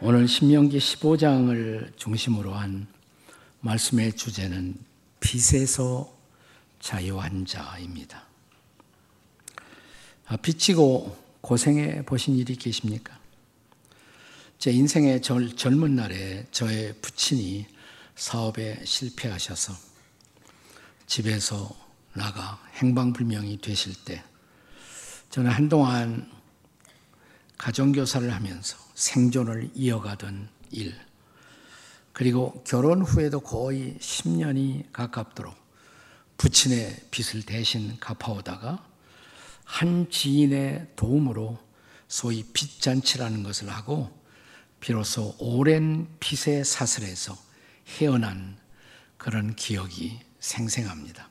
오늘 신명기 15장을 중심으로 한 말씀의 주제는 빛에서 자유한 자입니다. 아, 빚지고 고생해 보신 일이 계십니까? 제 인생의 젊, 젊은 날에 저의 부친이 사업에 실패하셔서 집에서 나가 행방불명이 되실 때 저는 한동안 가정교사를 하면서 생존을 이어가던 일, 그리고 결혼 후에도 거의 10년이 가깝도록 부친의 빚을 대신 갚아오다가 한 지인의 도움으로 소위 빚잔치라는 것을 하고 비로소 오랜 빚의 사슬에서 헤어난 그런 기억이 생생합니다.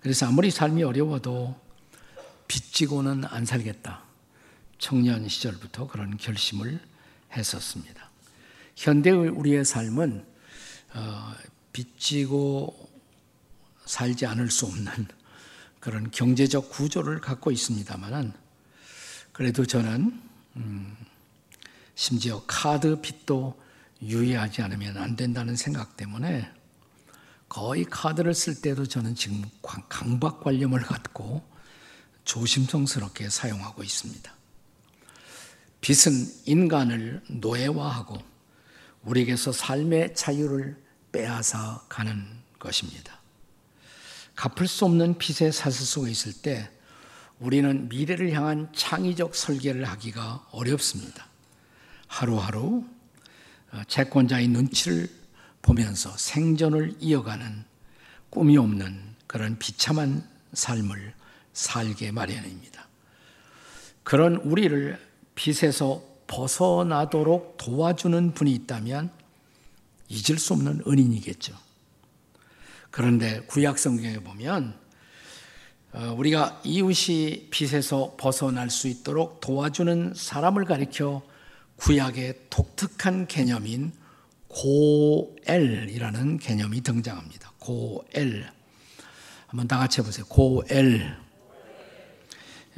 그래서 아무리 삶이 어려워도 빚지고는 안 살겠다. 청년 시절부터 그런 결심을 했었습니다. 현대의 우리의 삶은 어, 빚지고 살지 않을 수 없는 그런 경제적 구조를 갖고 있습니다만은 그래도 저는 음, 심지어 카드 빚도 유의하지 않으면 안 된다는 생각 때문에 거의 카드를 쓸 때도 저는 지금 강박 관념을 갖고 조심성스럽게 사용하고 있습니다. 빚은 인간을 노예화하고 우리에게서 삶의 자유를 빼앗아 가는 것입니다. 갚을 수 없는 빚의 사슬 속에 있을 때 우리는 미래를 향한 창의적 설계를 하기가 어렵습니다. 하루하루 어, 채권자의 눈치를 보면서 생존을 이어가는 꿈이 없는 그런 비참한 삶을 살게 마련입니다. 그런 우리를 빚에서 벗어나도록 도와주는 분이 있다면 잊을 수 없는 은인이겠죠. 그런데 구약 성경에 보면 어, 우리가 이웃이 빚에서 벗어날 수 있도록 도와주는 사람을 가리켜 구약의 독특한 개념인 고엘이라는 개념이 등장합니다. 고엘. 한번 다 같이 해보세요. 고엘.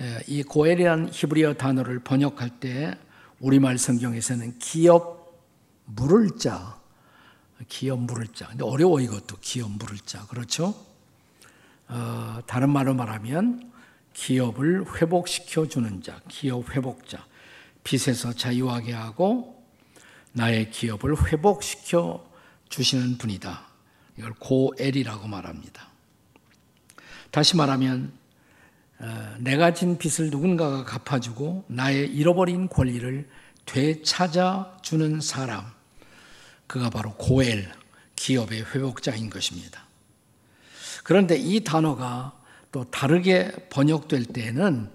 예, 이 고엘이라는 히브리어 단어를 번역할 때 우리말 성경에서는 기업 물을 자, 기업 물을 자. 근데 어려워 이것도 기업 물을 자. 그렇죠? 어, 다른 말로 말하면 기업을 회복시켜 주는 자, 기업 회복자. 빚에서 자유하게 하고 나의 기업을 회복시켜 주시는 분이다. 이걸 고엘이라고 말합니다. 다시 말하면 어, 내가 진 빚을 누군가가 갚아주고 나의 잃어버린 권리를 되찾아 주는 사람, 그가 바로 고엘, 기업의 회복자인 것입니다. 그런데 이 단어가 또 다르게 번역될 때는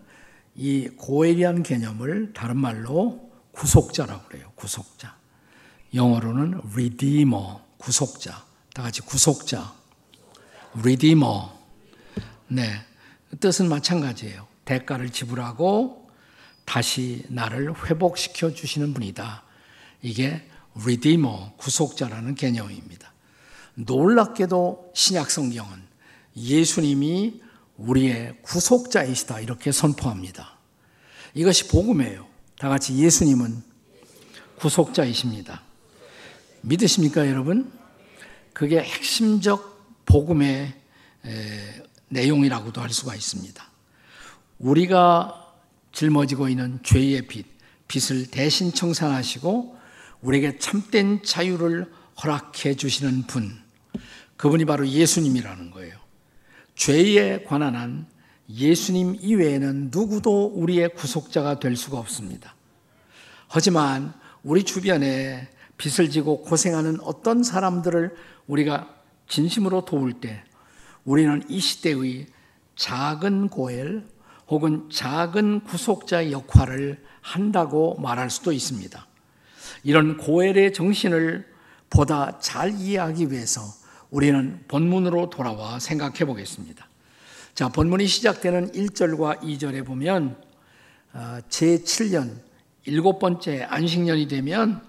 이 고엘이라는 개념을 다른 말로 구속자라고 그래요. 구속자. 영어로는 redeemer, 구속자. 다 같이 구속자. redeemer. 네. 뜻은 마찬가지예요. 대가를 지불하고 다시 나를 회복시켜 주시는 분이다. 이게 redeemer, 구속자라는 개념입니다. 놀랍게도 신약 성경은 예수님이 우리의 구속자이시다 이렇게 선포합니다. 이것이 복음이에요. 다 같이 예수님은 구속자이십니다. 믿으십니까, 여러분? 그게 핵심적 복음의 내용이라고도 할 수가 있습니다. 우리가 짊어지고 있는 죄의 빚, 빚을 대신 청산하시고 우리에게 참된 자유를 허락해 주시는 분, 그분이 바로 예수님이라는 거예요. 죄에 관한 한 예수님 이외에는 누구도 우리의 구속자가 될 수가 없습니다. 하지만 우리 주변에 빚을 지고 고생하는 어떤 사람들을 우리가 진심으로 도울 때 우리는 이 시대의 작은 고엘 혹은 작은 구속자 역할을 한다고 말할 수도 있습니다. 이런 고엘의 정신을 보다 잘 이해하기 위해서 우리는 본문으로 돌아와 생각해 보겠습니다. 자, 본문이 시작되는 1절과 2절에 보면 어, 제7년 일곱 번째 안식년이 되면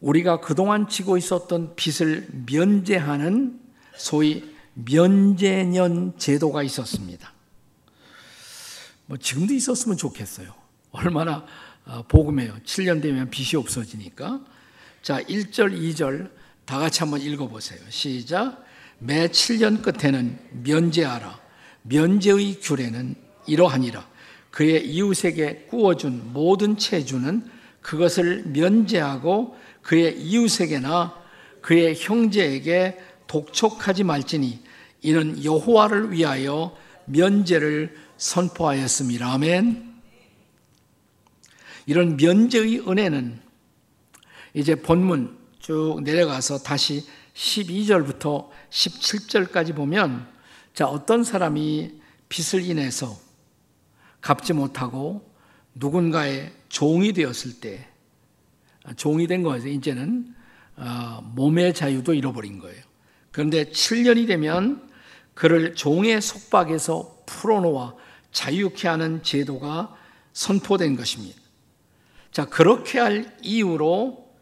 우리가 그동안 지고 있었던 빚을 면제하는 소위 면제년 제도가 있었습니다. 뭐 지금도 있었으면 좋겠어요. 얼마나 어, 복음이에요. 7년 되면 빚이 없어지니까. 자, 1절, 2절 다 같이 한번 읽어보세요. 시작. 매 7년 끝에는 면제하라. 면제의 규례는 이러하니라. 그의 이웃에게 구워준 모든 체주는 그것을 면제하고 그의 이웃에게나 그의 형제에게 독촉하지 말지니 이는 여호와를 위하여 면제를 선포하였습니다. 아멘. 이런 면제의 은혜는 이제 본문 쭉 내려가서 다시 12절부터 17절까지 보면 자 어떤 사람이 빚을 인해서 갚지 못하고 누군가의 종이 되었을 때 종이 된 거예요. 이제는 어, 몸의 자유도 잃어버린 거예요. 그런데 7년이 되면 그를 종의 속박에서 풀어놓아 자유케 하는 제도가 선포된 것입니다. 자, 그렇게 할 이유로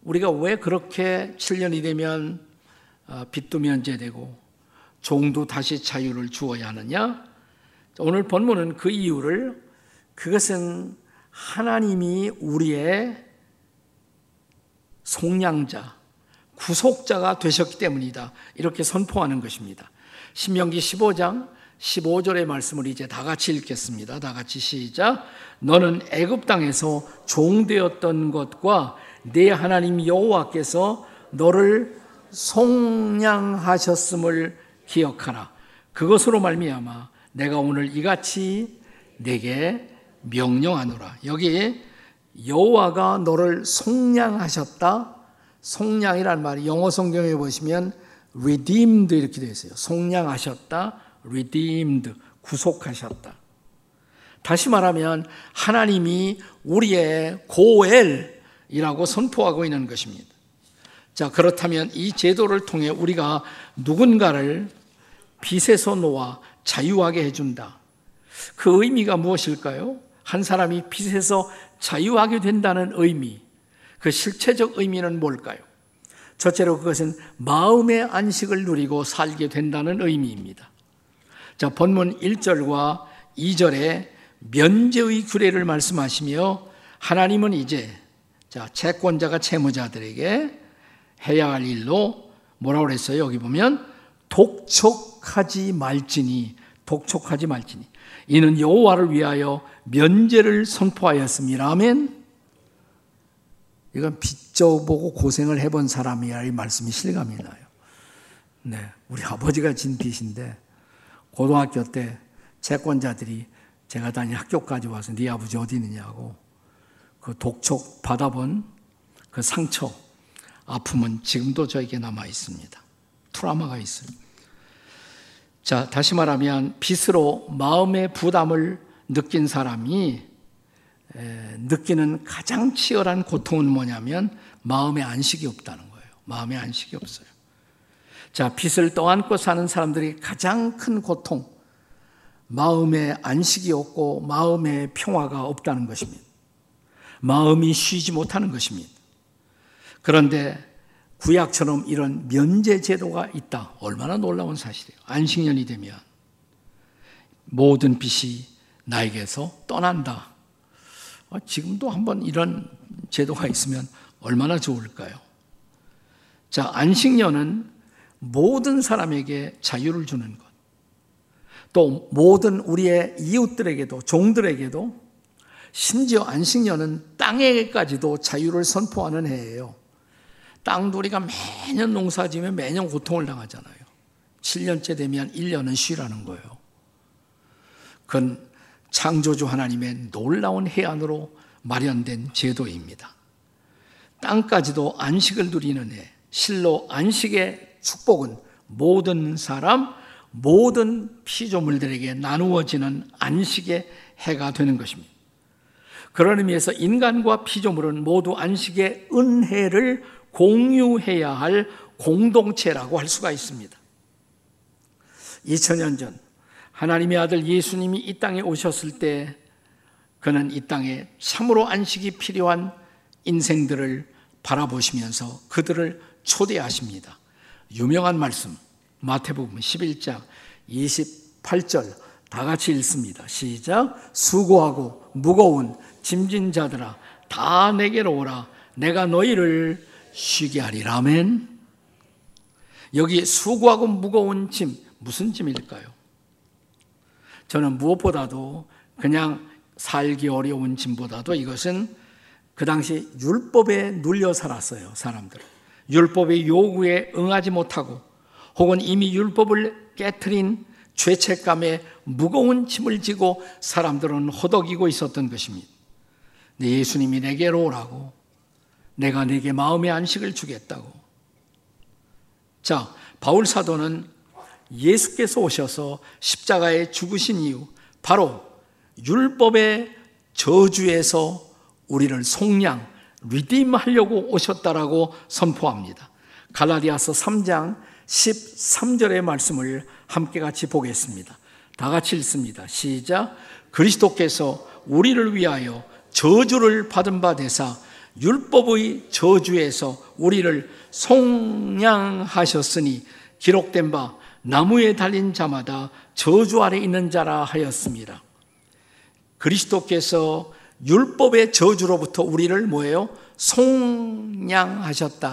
우리가 왜 그렇게 7년이 되면 어, 빚도 면제되고 종도 다시 자유를 주어야 하느냐? 오늘 본문은 그 이유를 그것은 하나님이 우리의 속량자, 구속자가 되셨기 때문이다. 이렇게 선포하는 것입니다. 신명기 15장 15절의 말씀을 이제 다 같이 읽겠습니다. 다 같이 시작. 너는 애굽 땅에서 종되었던 것과 내 하나님 여호와께서 너를 속량하셨음을 기억하라. 그것으로 말미암아 내가 오늘 이같이 내게 명령하노라. 여기 여호와가 너를 속량하셨다. 속량이란 말이 영어 성경에 보시면 redeemed 이렇게 되어 있어요. 속량하셨다. redeemed 구속하셨다. 다시 말하면 하나님이 우리의 고엘이라고 선포하고 있는 것입니다. 자, 그렇다면 이 제도를 통해 우리가 누군가를 빚에서 놓아 자유하게 해준다. 그 의미가 무엇일까요? 한 사람이 빚에서 자유하게 된다는 의미, 그 실체적 의미는 뭘까요? 첫째로 그것은 마음의 안식을 누리고 살게 된다는 의미입니다. 자, 본문 1절과 2절에 면제의 규례를 말씀하시며 하나님은 이제 자, 채권자가 채무자들에게 해야 할 일로 뭐라고 그랬어요? 여기 보면 독촉하지 말지니 독촉하지 말지니 이는 여호와를 위하여 면제를 선포하였습니다. 아멘. 이건 빚져보고 고생을 해본 사람이야 이 말씀이 실감이 나요. 네, 우리 아버지가 진 빚인데 고등학교 때 채권자들이 제가 다닌 학교까지 와서 네 아버지 어디 있느냐고 그 독촉 받아본 그 상처, 아픔은 지금도 저에게 남아 있습니다. 트라우마가 있습니다. 자, 다시 말하면 빚으로 마음의 부담을 느낀 사람이 느끼는 가장 치열한 고통은 뭐냐면 마음의 안식이 없다는 거예요. 마음의 안식이 없어요. 자, 빚을 떠안고 사는 사람들이 가장 큰 고통, 마음의 안식이 없고 마음의 평화가 없다는 것입니다. 마음이 쉬지 못하는 것입니다. 그런데 구약처럼 이런 면제 제도가 있다. 얼마나 놀라운 사실이에요. 안식년이 되면 모든 빚이 나에게서 떠난다. 어, 지금도 한번 이런 제도가 있으면 얼마나 좋을까요? 자, 안식년은 모든 사람에게 자유를 주는 것. 또 모든 우리의 이웃들에게도 종들에게도 심지어 안식년은 땅에까지도 자유를 선포하는 해예요. 땅돌이가 매년 농사 지면 매년 고통을 당하잖아요. 7년째 되면 1년은 쉬라는 거예요. 그건 창조주 하나님의 놀라운 해안으로 마련된 제도입니다. 땅까지도 안식을 누리는 해, 실로 안식의 축복은 모든 사람, 모든 피조물들에게 나누어지는 안식의 해가 되는 것입니다. 그런 의미에서 인간과 피조물은 모두 안식의 은혜를 공유해야 할 공동체라고 할 수가 있습니다. 2000년 전 하나님의 아들 예수님이 이 땅에 오셨을 때 그는 이 땅에 참으로 안식이 필요한 인생들을 바라보시면서 그들을 초대하십니다. 유명한 말씀 마태복음 11장 28절 다 같이 읽습니다. 시작. 수고하고 무거운 짐진 자들아 다 내게로 오라 내가 너희를 쉬게 하리라 아멘 여기 수고하고 무거운 짐 무슨 짐일까요? 저는 무엇보다도 그냥 살기 어려운 짐보다도 이것은 그 당시 율법에 눌려 살았어요 사람들 율법의 요구에 응하지 못하고 혹은 이미 율법을 깨뜨린 죄책감에 무거운 짐을 지고 사람들은 호덕이고 있었던 것입니다. 예수님이 내게로 오라고 내가 내게 마음의 안식을 주겠다고. 자, 바울 사도는 예수께서 오셔서 십자가에 죽으신 이유 바로 율법의 저주에서 우리를 속량, 리딤 하려고 오셨다라고 선포합니다. 갈라디아서 3장 13절의 말씀을 함께 같이 보겠습니다. 다 같이 읽습니다. 시작. 그리스도께서 우리를 위하여 저주를 받은 바 되사 율법의 저주에서 우리를 속량하셨으니 기록된 바 나무에 달린 자마다 저주 아래 있는 자라 하였습니다. 그리스도께서 율법의 저주로부터 우리를 뭐예요? 속량하셨다.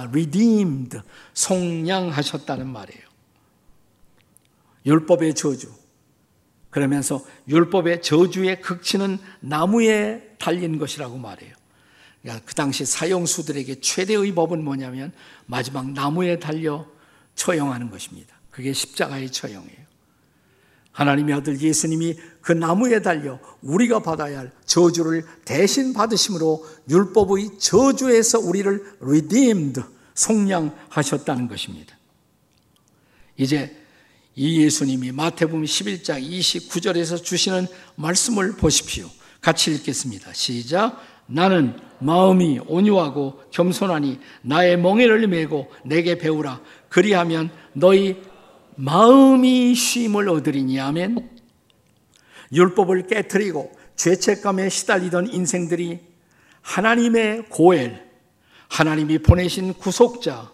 redeemed. 속량하셨다는 말이에요. 율법의 저주. 그러면서 율법의 저주의 극치는 나무에 달린 것이라고 말해요. 그러니까 그 당시 사형수들에게 최대의 법은 뭐냐면 마지막 나무에 달려 처형하는 것입니다. 그게 십자가의 처형이에요. 하나님의 아들 예수님이 그 나무에 달려 우리가 받아야 할 저주를 대신 받으심으로 율법의 저주에서 우리를 redeemed, 속량하셨다는 것입니다. 이제 이 예수님이 마태복음 11장 29절에서 주시는 말씀을 보십시오. 같이 읽겠습니다. 시작. 나는 마음이 온유하고 겸손하니 나의 멍에를 메고 내게 배우라. 그리하면 너희 마음이 쉼을 얻으리니 아멘. 율법을 깨뜨리고 죄책감에 시달리던 인생들이 하나님의 고엘, 하나님이 보내신 구속자,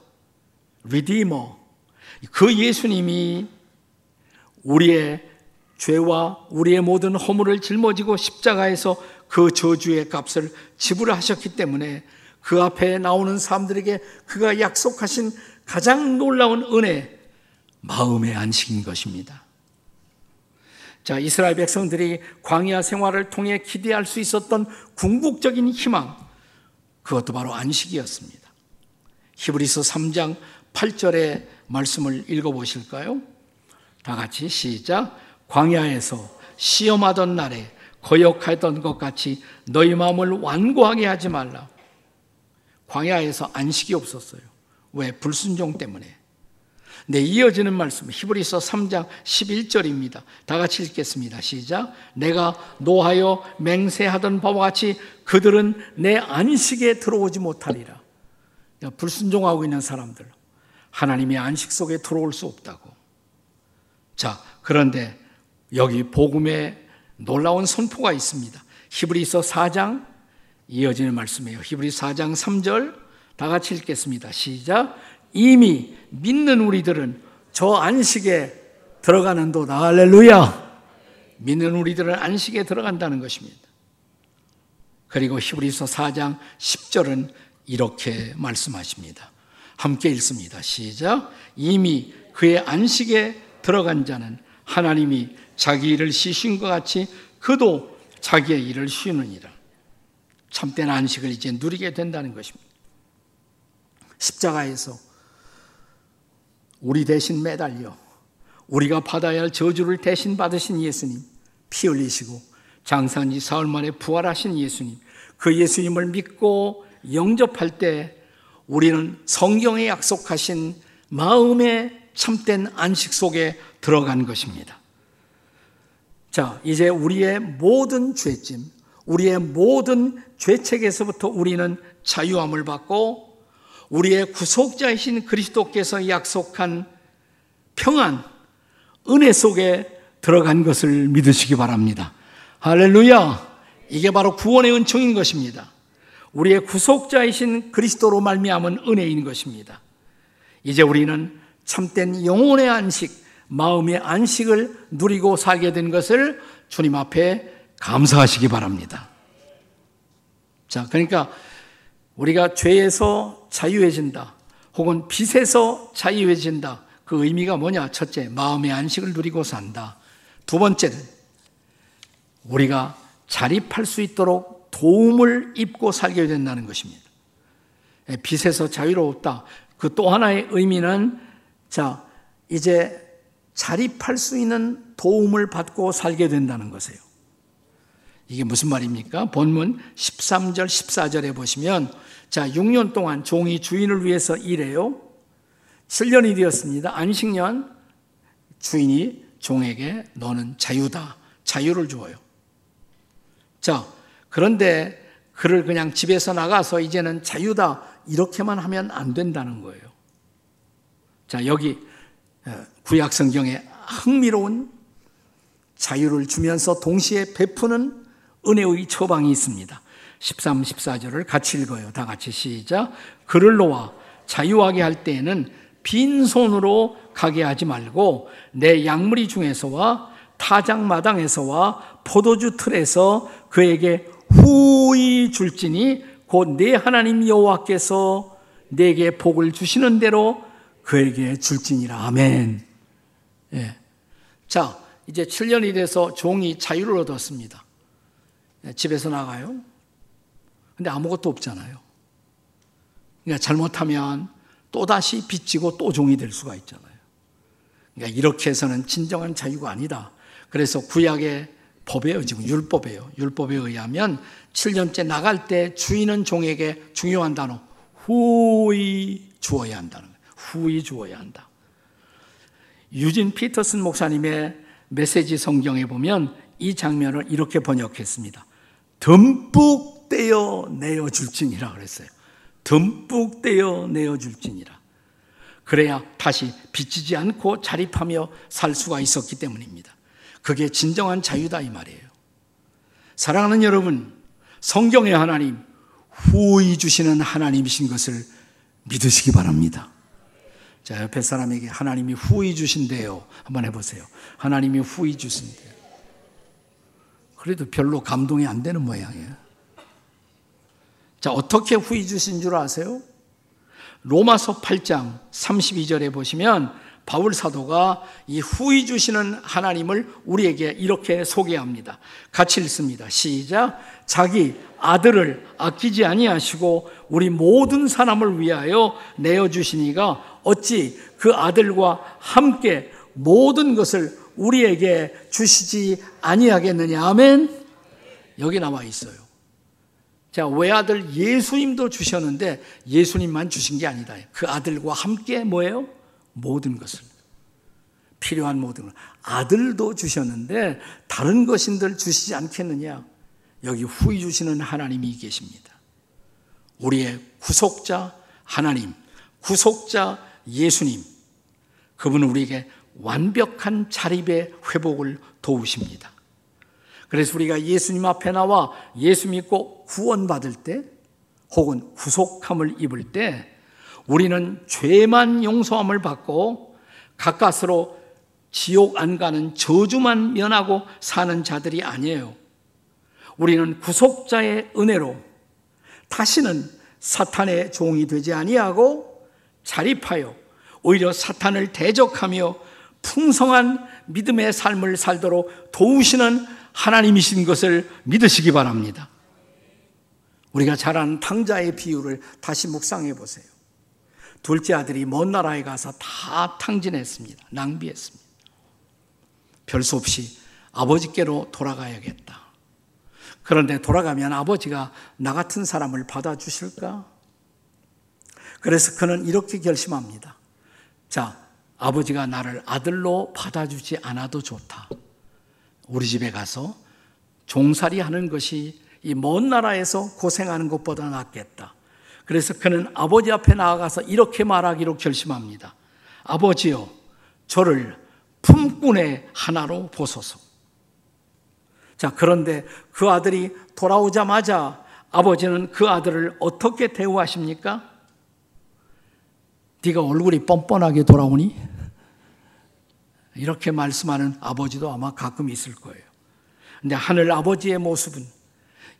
리디머, 그 예수님이 우리의 죄와 우리의 모든 허물을 짊어지고 십자가에서 그 저주의 값을 지불하셨기 때문에 그 앞에 나오는 사람들에게 그가 약속하신 가장 놀라운 은혜, 마음의 안식인 것입니다. 자, 이스라엘 백성들이 광야 생활을 통해 기대할 수 있었던 궁극적인 희망, 그것도 바로 안식이었습니다. 히브리서 3장 8절의 말씀을 읽어보실까요? 다 같이 시작. 광야에서 시험하던 날에 거역하던 것 같이 너희 마음을 완고하게 하지 말라. 광야에서 안식이 없었어요. 왜? 불순종 때문에. 네, 이어지는 말씀 히브리서 3장 11절입니다. 다 같이 읽겠습니다. 시작. 내가 노하여 맹세하던 바와 같이 그들은 내 안식에 들어오지 못하리라. 불순종하고 있는 사람들 하나님의 안식 속에 들어올 수 없다고. 자, 그런데 여기 복음에 놀라운 선포가 있습니다. 히브리서 4장 이어지는 말씀이에요. 히브리서 4장 3절 다 같이 읽겠습니다. 시작. 이미 믿는 우리들은 저 안식에 들어가는도다. 할렐루야. 믿는 우리들은 안식에 들어간다는 것입니다. 그리고 히브리서 4장 10절은 이렇게 말씀하십니다. 함께 읽습니다. 시작. 이미 그의 안식에 들어간 자는 하나님이 자기 일을 쉬신 것 같이 그도 자기의 일을 쉬느니라. 참된 안식을 이제 누리게 된다는 것입니다. 십자가에서 우리 대신 매달려 우리가 받아야 할 저주를 대신 받으신 예수님, 피 흘리시고 장사지 사흘 만에 부활하신 예수님, 그 예수님을 믿고 영접할 때 우리는 성경에 약속하신 마음의 참된 안식 속에 들어간 것입니다. 자, 이제 우리의 모든 죄짐, 우리의 모든 죄책에서부터 우리는 자유함을 받고 우리의 구속자이신 그리스도께서 약속한 평안, 은혜 속에 들어간 것을 믿으시기 바랍니다. 할렐루야! 이게 바로 구원의 은총인 것입니다. 우리의 구속자이신 그리스도로 말미암은 은혜인 것입니다. 이제 우리는 참된 영혼의 안식, 마음의 안식을 누리고 살게 된 것을 주님 앞에 감사하시기 바랍니다. 자, 그러니까 우리가 죄에서 자유해진다. 혹은 빚에서 자유해진다. 그 의미가 뭐냐? 첫째, 마음의 안식을 누리고 산다. 두 번째는 우리가 자립할 수 있도록 도움을 입고 살게 된다는 것입니다. 예, 빚에서 자유로웠다. 그 또 하나의 의미는 자, 이제 자립할 수 있는 도움을 받고 살게 된다는 것이에요. 이게 무슨 말입니까? 본문 13절, 14절에 보시면 자, 6년 동안 종이 주인을 위해서 일해요. 7년이 되었습니다. 안식년 주인이 종에게 너는 자유다. 자유를 주어요. 자, 그런데 그를 그냥 집에서 나가서 이제는 자유다. 이렇게만 하면 안 된다는 거예요. 자, 여기 어, 구약 성경에 흥미로운 자유를 주면서 동시에 베푸는 은혜의 처방이 있습니다. 13, 14절을 같이 읽어요. 다 같이 시작. 그를 놓아 자유하게 할 때에는 빈손으로 가게 하지 말고 내 양무리 중에서와 타작 마당에서와 포도주 틀에서 그에게 후히 줄지니 곧 내 하나님 여호와께서 내게 복을 주시는 대로 그에게 줄지니라. 아멘. 예. 자, 이제 7년이 돼서 종이 자유를 얻었습니다. 예, 집에서 나가요. 근데 아무것도 없잖아요. 그러니까 잘못하면 또다시 빚지고 또 종이 될 수가 있잖아요. 그러니까 이렇게 해서는 진정한 자유가 아니다. 그래서 구약의 법에요. 지금 율법이에요. 율법에 의하면 7년째 나갈 때 주인은 종에게 중요한 단어 후히 주어야 한다는 거예요. 후히 주어야 한다. 유진 피터슨 목사님의 메시지 성경에 보면 이 장면을 이렇게 번역했습니다. 듬뿍 떼어 내어 줄지니라 그랬어요. 듬뿍 떼어 내어 줄지니라. 그래야 다시 빚지지 않고 자립하며 살 수가 있었기 때문입니다. 그게 진정한 자유다 이 말이에요. 사랑하는 여러분, 성경의 하나님, 후히 주시는 하나님이신 것을 믿으시기 바랍니다. 자, 옆에 사람에게 하나님이 후히 주신대요. 한번 해보세요. 하나님이 후히 주신대요. 그래도 별로 감동이 안 되는 모양이에요. 자, 어떻게 후히 주신 줄 아세요? 로마서 8장 32절에 보시면 바울 사도가 이 후히 주시는 하나님을 우리에게 이렇게 소개합니다. 같이 읽습니다. 시작. 자기 아들을 아끼지 아니하시고 우리 모든 사람을 위하여 내어 주시니가 어찌 그 아들과 함께 모든 것을 우리에게 주시지 아니하겠느냐. 아멘. 여기 나와 있어요. 자, 외아들 예수님도 주셨는데 예수님만 주신 게 아니다. 그 아들과 함께 뭐예요? 모든 것을. 필요한 모든 것. 아들도 주셨는데 다른 것인들 주시지 않겠느냐? 여기 후히 주시는 하나님이 계십니다. 우리의 구속자 하나님, 구속자 예수님. 그분은 우리에게 완벽한 자립의 회복을 도우십니다. 그래서 우리가 예수님 앞에 나와 예수 믿고 구원받을 때 혹은 구속함을 입을 때 우리는 죄만 용서함을 받고 가까스로 지옥 안 가는 저주만 면하고 사는 자들이 아니에요. 우리는 구속자의 은혜로 다시는 사탄의 종이 되지 아니하고 자립하여 오히려 사탄을 대적하며 풍성한 믿음의 삶을 살도록 도우시는 하나님이신 것을 믿으시기 바랍니다. 우리가 잘 아는 탕자의 비유를 다시 묵상해 보세요. 둘째 아들이 먼 나라에 가서 다 탕진했습니다. 낭비했습니다. 별수 없이 아버지께로 돌아가야겠다. 그런데 돌아가면 아버지가 나 같은 사람을 받아주실까? 그래서 그는 이렇게 결심합니다. 자, 아버지가 나를 아들로 받아주지 않아도 좋다. 우리 집에 가서 종살이 하는 것이 이 먼 나라에서 고생하는 것보다 낫겠다. 그래서 그는 아버지 앞에 나아가서 이렇게 말하기로 결심합니다. 아버지요, 저를 품꾼의 하나로 보소서. 자, 그런데 그 아들이 돌아오자마자 아버지는 그 아들을 어떻게 대우하십니까? 네가 얼굴이 뻔뻔하게 돌아오니? 이렇게 말씀하는 아버지도 아마 가끔 있을 거예요. 근데 하늘 아버지의 모습은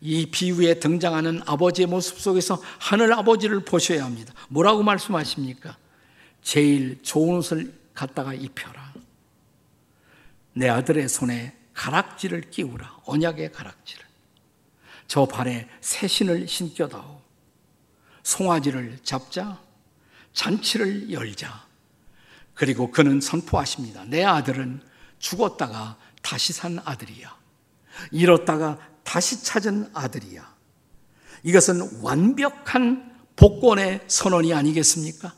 이 비유에 등장하는 아버지의 모습 속에서 하늘 아버지를 보셔야 합니다. 뭐라고 말씀하십니까? 제일 좋은 옷을 갖다가 입혀라. 내 아들의 손에 가락지를 끼우라. 언약의 가락지를. 저 발에 새 신을 신겨다오. 송아지를 잡자. 잔치를 열자. 그리고 그는 선포하십니다. 내 아들은 죽었다가 다시 산 아들이야. 잃었다가 다시 찾은 아들이야. 이것은 완벽한 복권의 선언이 아니겠습니까?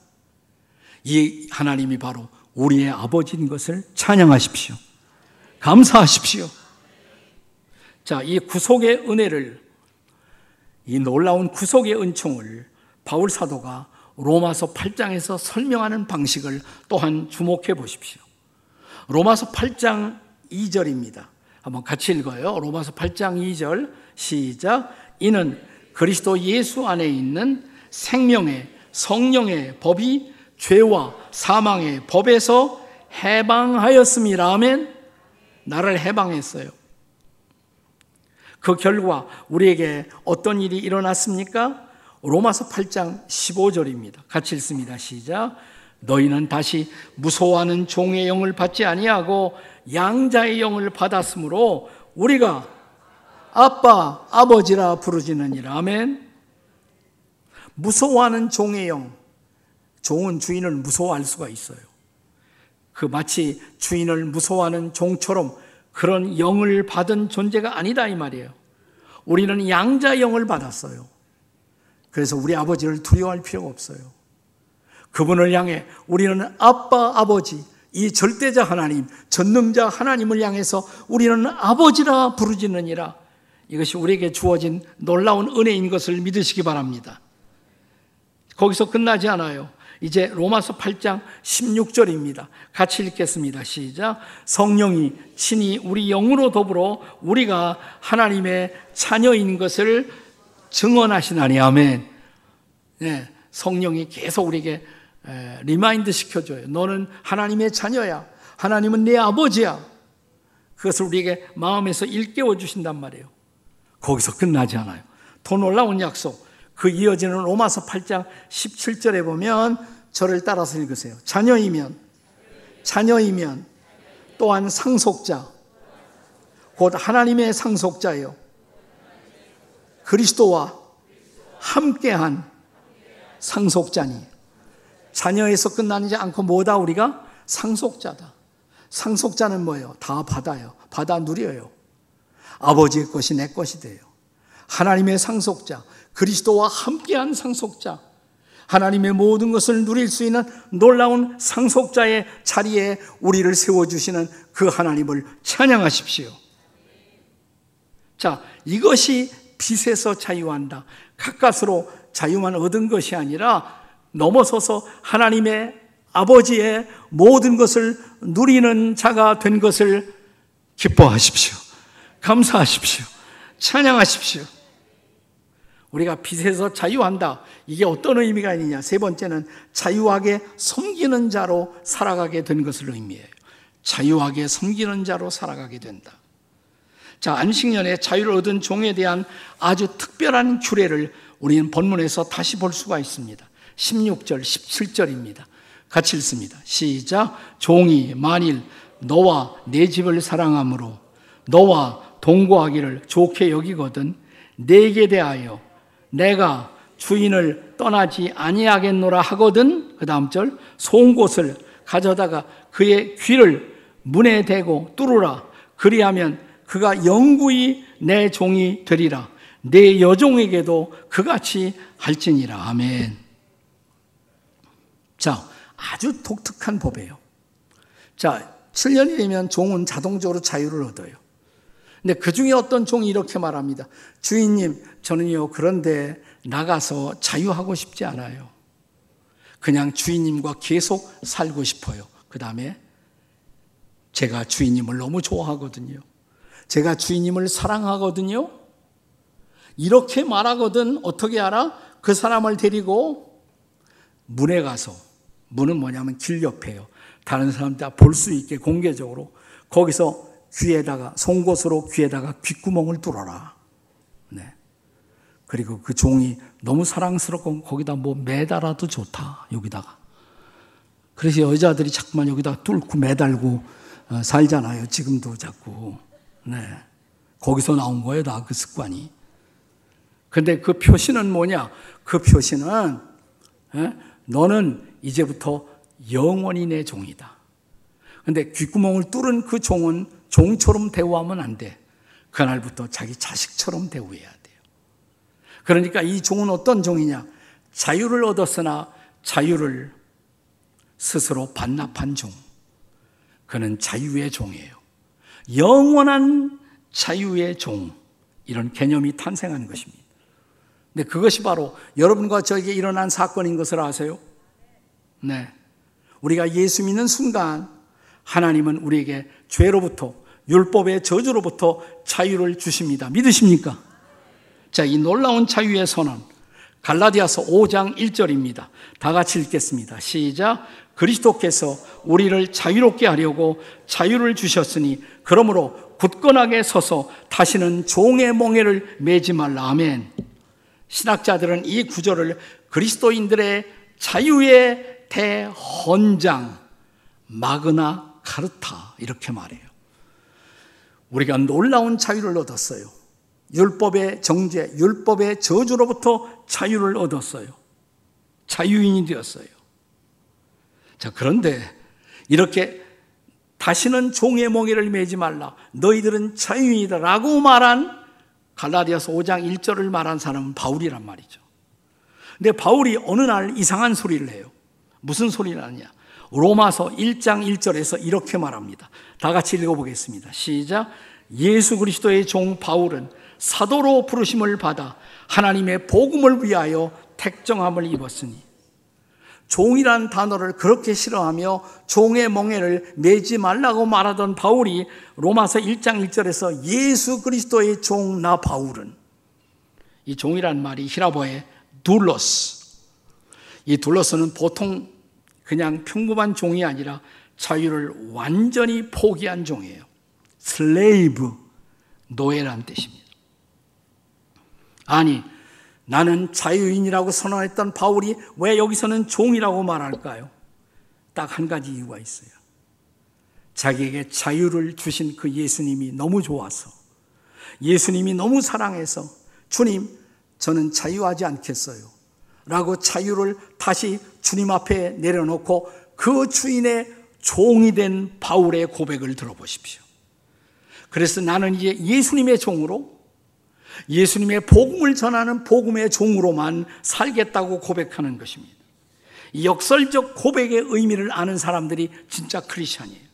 이 하나님이 바로 우리의 아버지인 것을 찬양하십시오. 감사하십시오. 자, 이 구속의 은혜를, 이 놀라운 구속의 은총을 바울 사도가 로마서 8장에서 설명하는 방식을 또한 주목해 보십시오. 로마서 8장 2절입니다. 한번 같이 읽어요. 로마서 8장 2절 시작. 이는 그리스도 예수 안에 있는 생명의 성령의 법이 죄와 사망의 법에서 해방하였습니다. 아멘. 나를 해방했어요. 그 결과 우리에게 어떤 일이 일어났습니까? 로마서 8장 15절입니다. 같이 읽습니다. 시작. 너희는 다시 무서워하는 종의 영을 받지 아니하고 양자의 영을 받았으므로 우리가 아빠, 아버지라 부르지느니라. 아멘. 무서워하는 종의 영. 종은 주인을 무서워할 수가 있어요. 그 마치 주인을 무서워하는 종처럼 그런 영을 받은 존재가 아니다 이 말이에요. 우리는 양자 영을 받았어요. 그래서 우리 아버지를 두려워할 필요가 없어요. 그분을 향해 우리는 아빠, 아버지, 이 절대자 하나님, 전능자 하나님을 향해서 우리는 아버지라 부르지느니라. 이것이 우리에게 주어진 놀라운 은혜인 것을 믿으시기 바랍니다. 거기서 끝나지 않아요. 이제 로마서 8장 16절입니다. 같이 읽겠습니다. 시작. 성령이 친히 우리 영으로 더불어 우리가 하나님의 자녀인 것을 증언하시나니 아멘. 네, 성령이 계속 우리에게 remind 시켜줘요. 너는 하나님의 자녀야. 하나님은 내 아버지야. 그것을 우리에게 마음에서 일깨워 주신단 말이에요. 거기서 끝나지 않아요. 더 놀라운 약속. 그 이어지는 로마서 8장 17절에 보면 저를 따라서 읽으세요. 자녀이면, 자녀이면 또한 상속자, 곧 하나님의 상속자요. 그리스도와 함께한 상속자니. 자녀에서 끝나지 않고 뭐다 우리가? 상속자다. 상속자는 뭐예요? 다 받아요. 받아 누려요. 아버지의 것이 내 것이 돼요. 하나님의 상속자, 그리스도와 함께한 상속자, 하나님의 모든 것을 누릴 수 있는 놀라운 상속자의 자리에 우리를 세워주시는 그 하나님을 찬양하십시오. 자, 이것이 빛에서 자유한다. 가까스로 자유만 얻은 것이 아니라 넘어서서 하나님의 아버지의 모든 것을 누리는 자가 된 것을 기뻐하십시오. 감사하십시오. 찬양하십시오. 우리가 빛에서 자유한다. 이게 어떤 의미가 있느냐? 세 번째는 자유하게 섬기는 자로 살아가게 된 것을 의미해요. 자유하게 섬기는 자로 살아가게 된다. 자, 안식년에 자유를 얻은 종에 대한 아주 특별한 규례를 우리는 본문에서 다시 볼 수가 있습니다. 16절, 17절입니다. 같이 읽습니다. 시작. 종이 만일 너와 내 집을 사랑함으로 너와 동거하기를 좋게 여기거든 내게 대하여 내가 주인을 떠나지 아니하겠노라 하거든 그 다음 절 송곳을 가져다가 그의 귀를 문에 대고 뚫으라 그리하면 그가 영구히 내 종이 되리라 내 여종에게도 그같이 할지니라 아멘 자 아주 독특한 법이에요 자 7년이 되면 종은 자동적으로 자유를 얻어요 근데 그 중에 어떤 종이 이렇게 말합니다. 주인님, 저는요, 그런데 나가서 자유하고 싶지 않아요. 그냥 주인님과 계속 살고 싶어요. 그 다음에 제가 주인님을 너무 좋아하거든요. 제가 주인님을 사랑하거든요. 이렇게 말하거든 어떻게 알아? 그 사람을 데리고 문에 가서 문은 뭐냐면 길 옆에요. 다른 사람 다 볼 수 있게 공개적으로 거기서 귀에다가 송곳으로 귀에다가 귓구멍을 뚫어라. 네. 그리고 그 종이 너무 사랑스럽고 거기다 뭐 매달아도 좋다. 여기다가. 그래서 여자들이 자꾸만 여기다 뚫고 매달고 어, 살잖아요. 지금도 자꾸. 네. 거기서 나온 거예요. 다 그 습관이. 근데 그 표시는 뭐냐? 그 표시는 에? 너는 이제부터 영원히 내 종이다. 근데 귓구멍을 뚫은 그 종은 종처럼 대우하면 안 돼. 그날부터 자기 자식처럼 대우해야 돼요. 그러니까 이 종은 어떤 종이냐? 자유를 얻었으나 자유를 스스로 반납한 종. 그는 자유의 종이에요. 영원한 자유의 종. 이런 개념이 탄생한 것입니다. 근데 그것이 바로 여러분과 저에게 일어난 사건인 것을 아세요? 네. 우리가 예수 믿는 순간 하나님은 우리에게 죄로부터 율법의 저주로부터 자유를 주십니다. 믿으십니까? 자, 이 놀라운 자유의 선언 갈라디아서 5장 1절입니다. 다 같이 읽겠습니다. 시작. 그리스도께서 우리를 자유롭게 하려고 자유를 주셨으니 그러므로 굳건하게 서서 다시는 종의 멍에를 매지 말라. 아멘. 신학자들은 이 구절을 그리스도인들의 자유의 대헌장 마그나 카르타 이렇게 말해요. 우리가 놀라운 자유를 얻었어요. 율법의 정죄, 율법의 저주로부터 자유를 얻었어요. 자유인이 되었어요. 자, 그런데 이렇게 다시는 종의 몽에를 매지 말라. 너희들은 자유인이다. 라고 말한 갈라디아서 5장 1절을 말한 사람은 바울이란 말이죠. 근데 바울이 어느 날 이상한 소리를 해요. 무슨 소리를 하냐? 로마서 1장 1절에서 이렇게 말합니다. 다 같이 읽어보겠습니다. 시작. 예수 그리스도의 종 바울은 사도로 부르심을 받아 하나님의 복음을 위하여 택정함을 입었으니 종이란 단어를 그렇게 싫어하며 종의 멍에를 매지 말라고 말하던 바울이 로마서 1장 1절에서 예수 그리스도의 종 나 바울은 이 종이란 말이 히라보의 둘러스 이 둘러스는 보통 그냥 평범한 종이 아니라 자유를 완전히 포기한 종이에요. 슬레이브, 노예란 뜻입니다. 아니, 나는 자유인이라고 선언했던 바울이 왜 여기서는 종이라고 말할까요? 딱 한 가지 이유가 있어요. 자기에게 자유를 주신 그 예수님이 너무 좋아서, 예수님이 너무 사랑해서, 주님, 저는 자유하지 않겠어요. 라고 자유를 다시 주님 앞에 내려놓고 그 주인의 종이 된 바울의 고백을 들어보십시오. 그래서 나는 이제 예수님의 종으로 예수님의 복음을 전하는 복음의 종으로만 살겠다고 고백하는 것입니다. 역설적 고백의 의미를 아는 사람들이 진짜 크리스천이에요.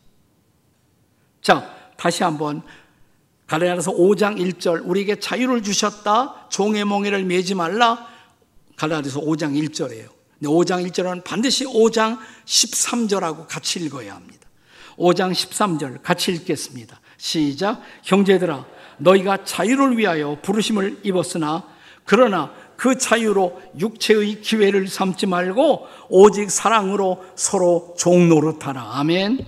자, 다시 한번 갈라디아서 5장 1절 우리에게 자유를 주셨다. 종의 몽에를 매지 말라. 갈라디아서 5장 1절이에요. 5장 1절은 반드시 5장 13절하고 같이 읽어야 합니다. 5장 13절 같이 읽겠습니다. 시작. 형제들아 너희가 자유를 위하여 부르심을 입었으나 그러나 그 자유로 육체의 기회를 삼지 말고 오직 사랑으로 서로 종노릇하라. 아멘.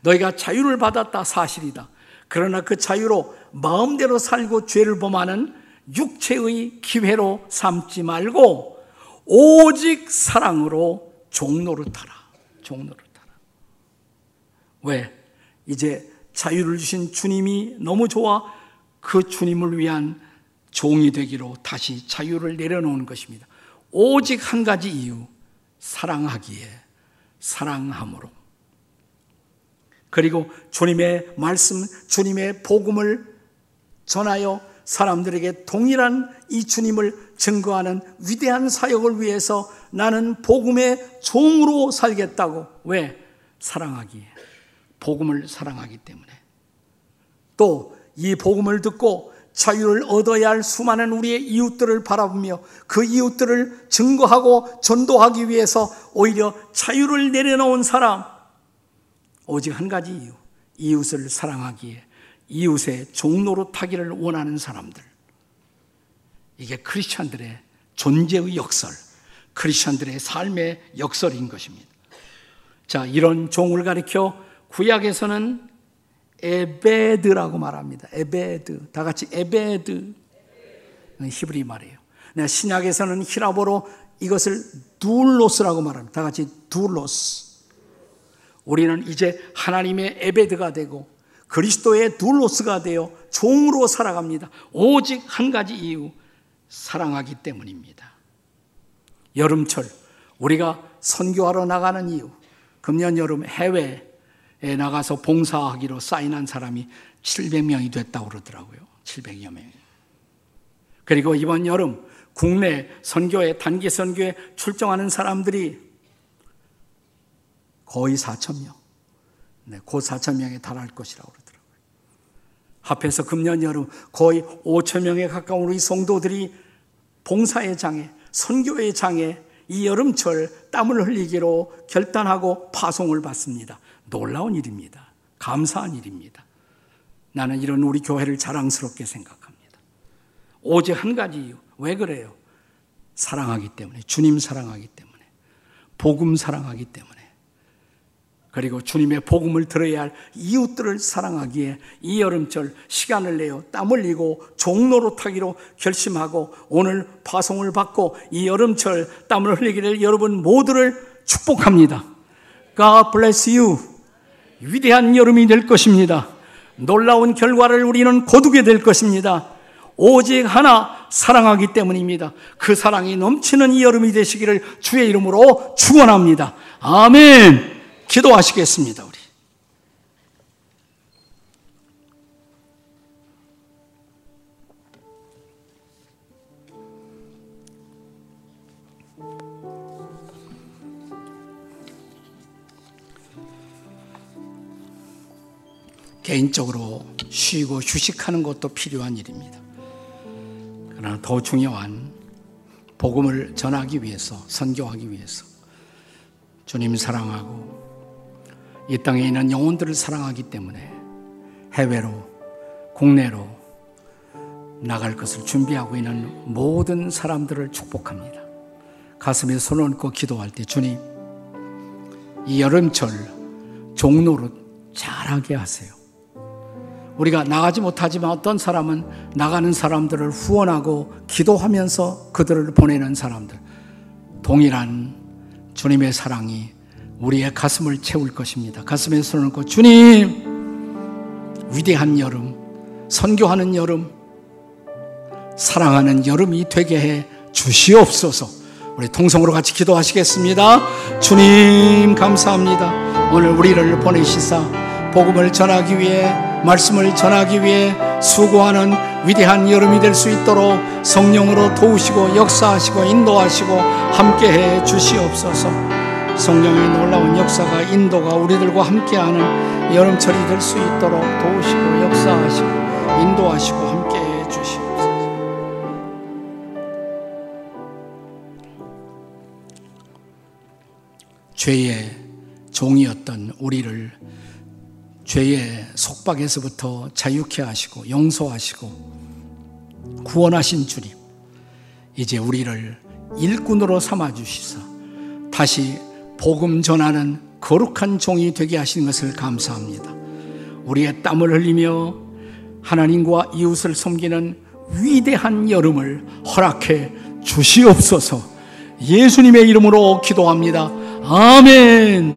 너희가 자유를 받았다 사실이다. 그러나 그 자유로 마음대로 살고 죄를 범하는 육체의 기회로 삼지 말고 오직 사랑으로 종노릇하라. 종노릇하라. 왜? 이제 자유를 주신 주님이 너무 좋아 그 주님을 위한 종이 되기로 다시 자유를 내려놓은 것입니다. 오직 한 가지 이유, 사랑하기에, 사랑함으로. 그리고 주님의 말씀, 주님의 복음을 전하여 사람들에게 동일한 이 주님을 증거하는 위대한 사역을 위해서 나는 복음의 종으로 살겠다고. 왜? 사랑하기에. 복음을 사랑하기 때문에. 또 이 복음을 듣고 자유를 얻어야 할 수많은 우리의 이웃들을 바라보며 그 이웃들을 증거하고 전도하기 위해서 오히려 자유를 내려놓은 사람. 오직 한 가지 이유. 이웃을 사랑하기에 이웃의 종노릇 하기를 원하는 사람들. 이게 크리스천들의 존재의 역설, 크리스천들의 삶의 역설인 것입니다. 자, 이런 종을 가리켜 구약에서는 에베드라고 말합니다. 에베드. 다 같이 에베드. 히브리 말이에요. 신약에서는 헬라어로 이것을 둘로스라고 말합니다. 다 같이 둘로스. 우리는 이제 하나님의 에베드가 되고 그리스도의 둘로스가 되어 종으로 살아갑니다. 오직 한 가지 이유, 사랑하기 때문입니다. 여름철, 우리가 선교하러 나가는 이유, 금년 여름 해외에 나가서 봉사하기로 사인한 사람이 700명이 됐다고 그러더라고요. 700여 명. 그리고 이번 여름 국내 선교회, 단기 선교에 출정하는 사람들이 거의 4천 명. 네, 곧 4천 명에 달할 것이라고 그러더라고요. 합해서 금년 여름 거의 5천 명에 가까운 우리 성도들이 봉사의 장에, 선교의 장에 이 여름철 땀을 흘리기로 결단하고 파송을 받습니다. 놀라운 일입니다. 감사한 일입니다. 나는 이런 우리 교회를 자랑스럽게 생각합니다. 오직 한 가지 이유. 왜 그래요? 사랑하기 때문에. 주님 사랑하기 때문에. 복음 사랑하기 때문에. 그리고 주님의 복음을 들어야 할 이웃들을 사랑하기에 이 여름철 시간을 내어 땀 흘리고 종로로 타기로 결심하고 오늘 파송을 받고 이 여름철 땀을 흘리기를 여러분 모두를 축복합니다. God bless you. 위대한 여름이 될 것입니다. 놀라운 결과를 우리는 거두게 될 것입니다. 오직 하나 사랑하기 때문입니다. 그 사랑이 넘치는 이 여름이 되시기를 주의 이름으로 축원합니다. 아멘. 기도하시겠습니다, 우리. 개인적으로 쉬고 휴식하는 것도 필요한 일입니다. 그러나 더 중요한 복음을 전하기 위해서, 선교하기 위해서 주님 사랑하고 이 땅에 있는 영혼들을 사랑하기 때문에 해외로, 국내로 나갈 것을 준비하고 있는 모든 사람들을 축복합니다. 가슴에 손 얹고 기도할 때 주님, 이 여름철 종로로 잘하게 하세요. 우리가 나가지 못하지만 어떤 사람은 나가는 사람들을 후원하고 기도하면서 그들을 보내는 사람들. 동일한 주님의 사랑이 우리의 가슴을 채울 것입니다. 가슴에 손을 얹고 주님 위대한 여름, 선교하는 여름, 사랑하는 여름이 되게 해 주시옵소서. 우리 통성으로 같이 기도하시겠습니다. 주님 감사합니다. 오늘 우리를 보내시사 복음을 전하기 위해 말씀을 전하기 위해 수고하는 위대한 여름이 될 수 있도록 성령으로 도우시고 역사하시고 인도하시고 함께해 주시옵소서. 성령의 놀라운 역사가 인도가 우리들과 함께하는 여름철이 될 수 있도록 도우시고 역사하시고 인도하시고 함께해 주시옵소서. 죄의 종이었던 우리를 죄의 속박에서부터 자유케 하시고 용서하시고 구원하신 주님 이제 우리를 일꾼으로 삼아 주시사 다시 복음 전하는 거룩한 종이 되게 하시는 것을 감사합니다. 우리의 땀을 흘리며 하나님과 이웃을 섬기는 위대한 여름을 허락해 주시옵소서. 예수님의 이름으로 기도합니다. 아멘.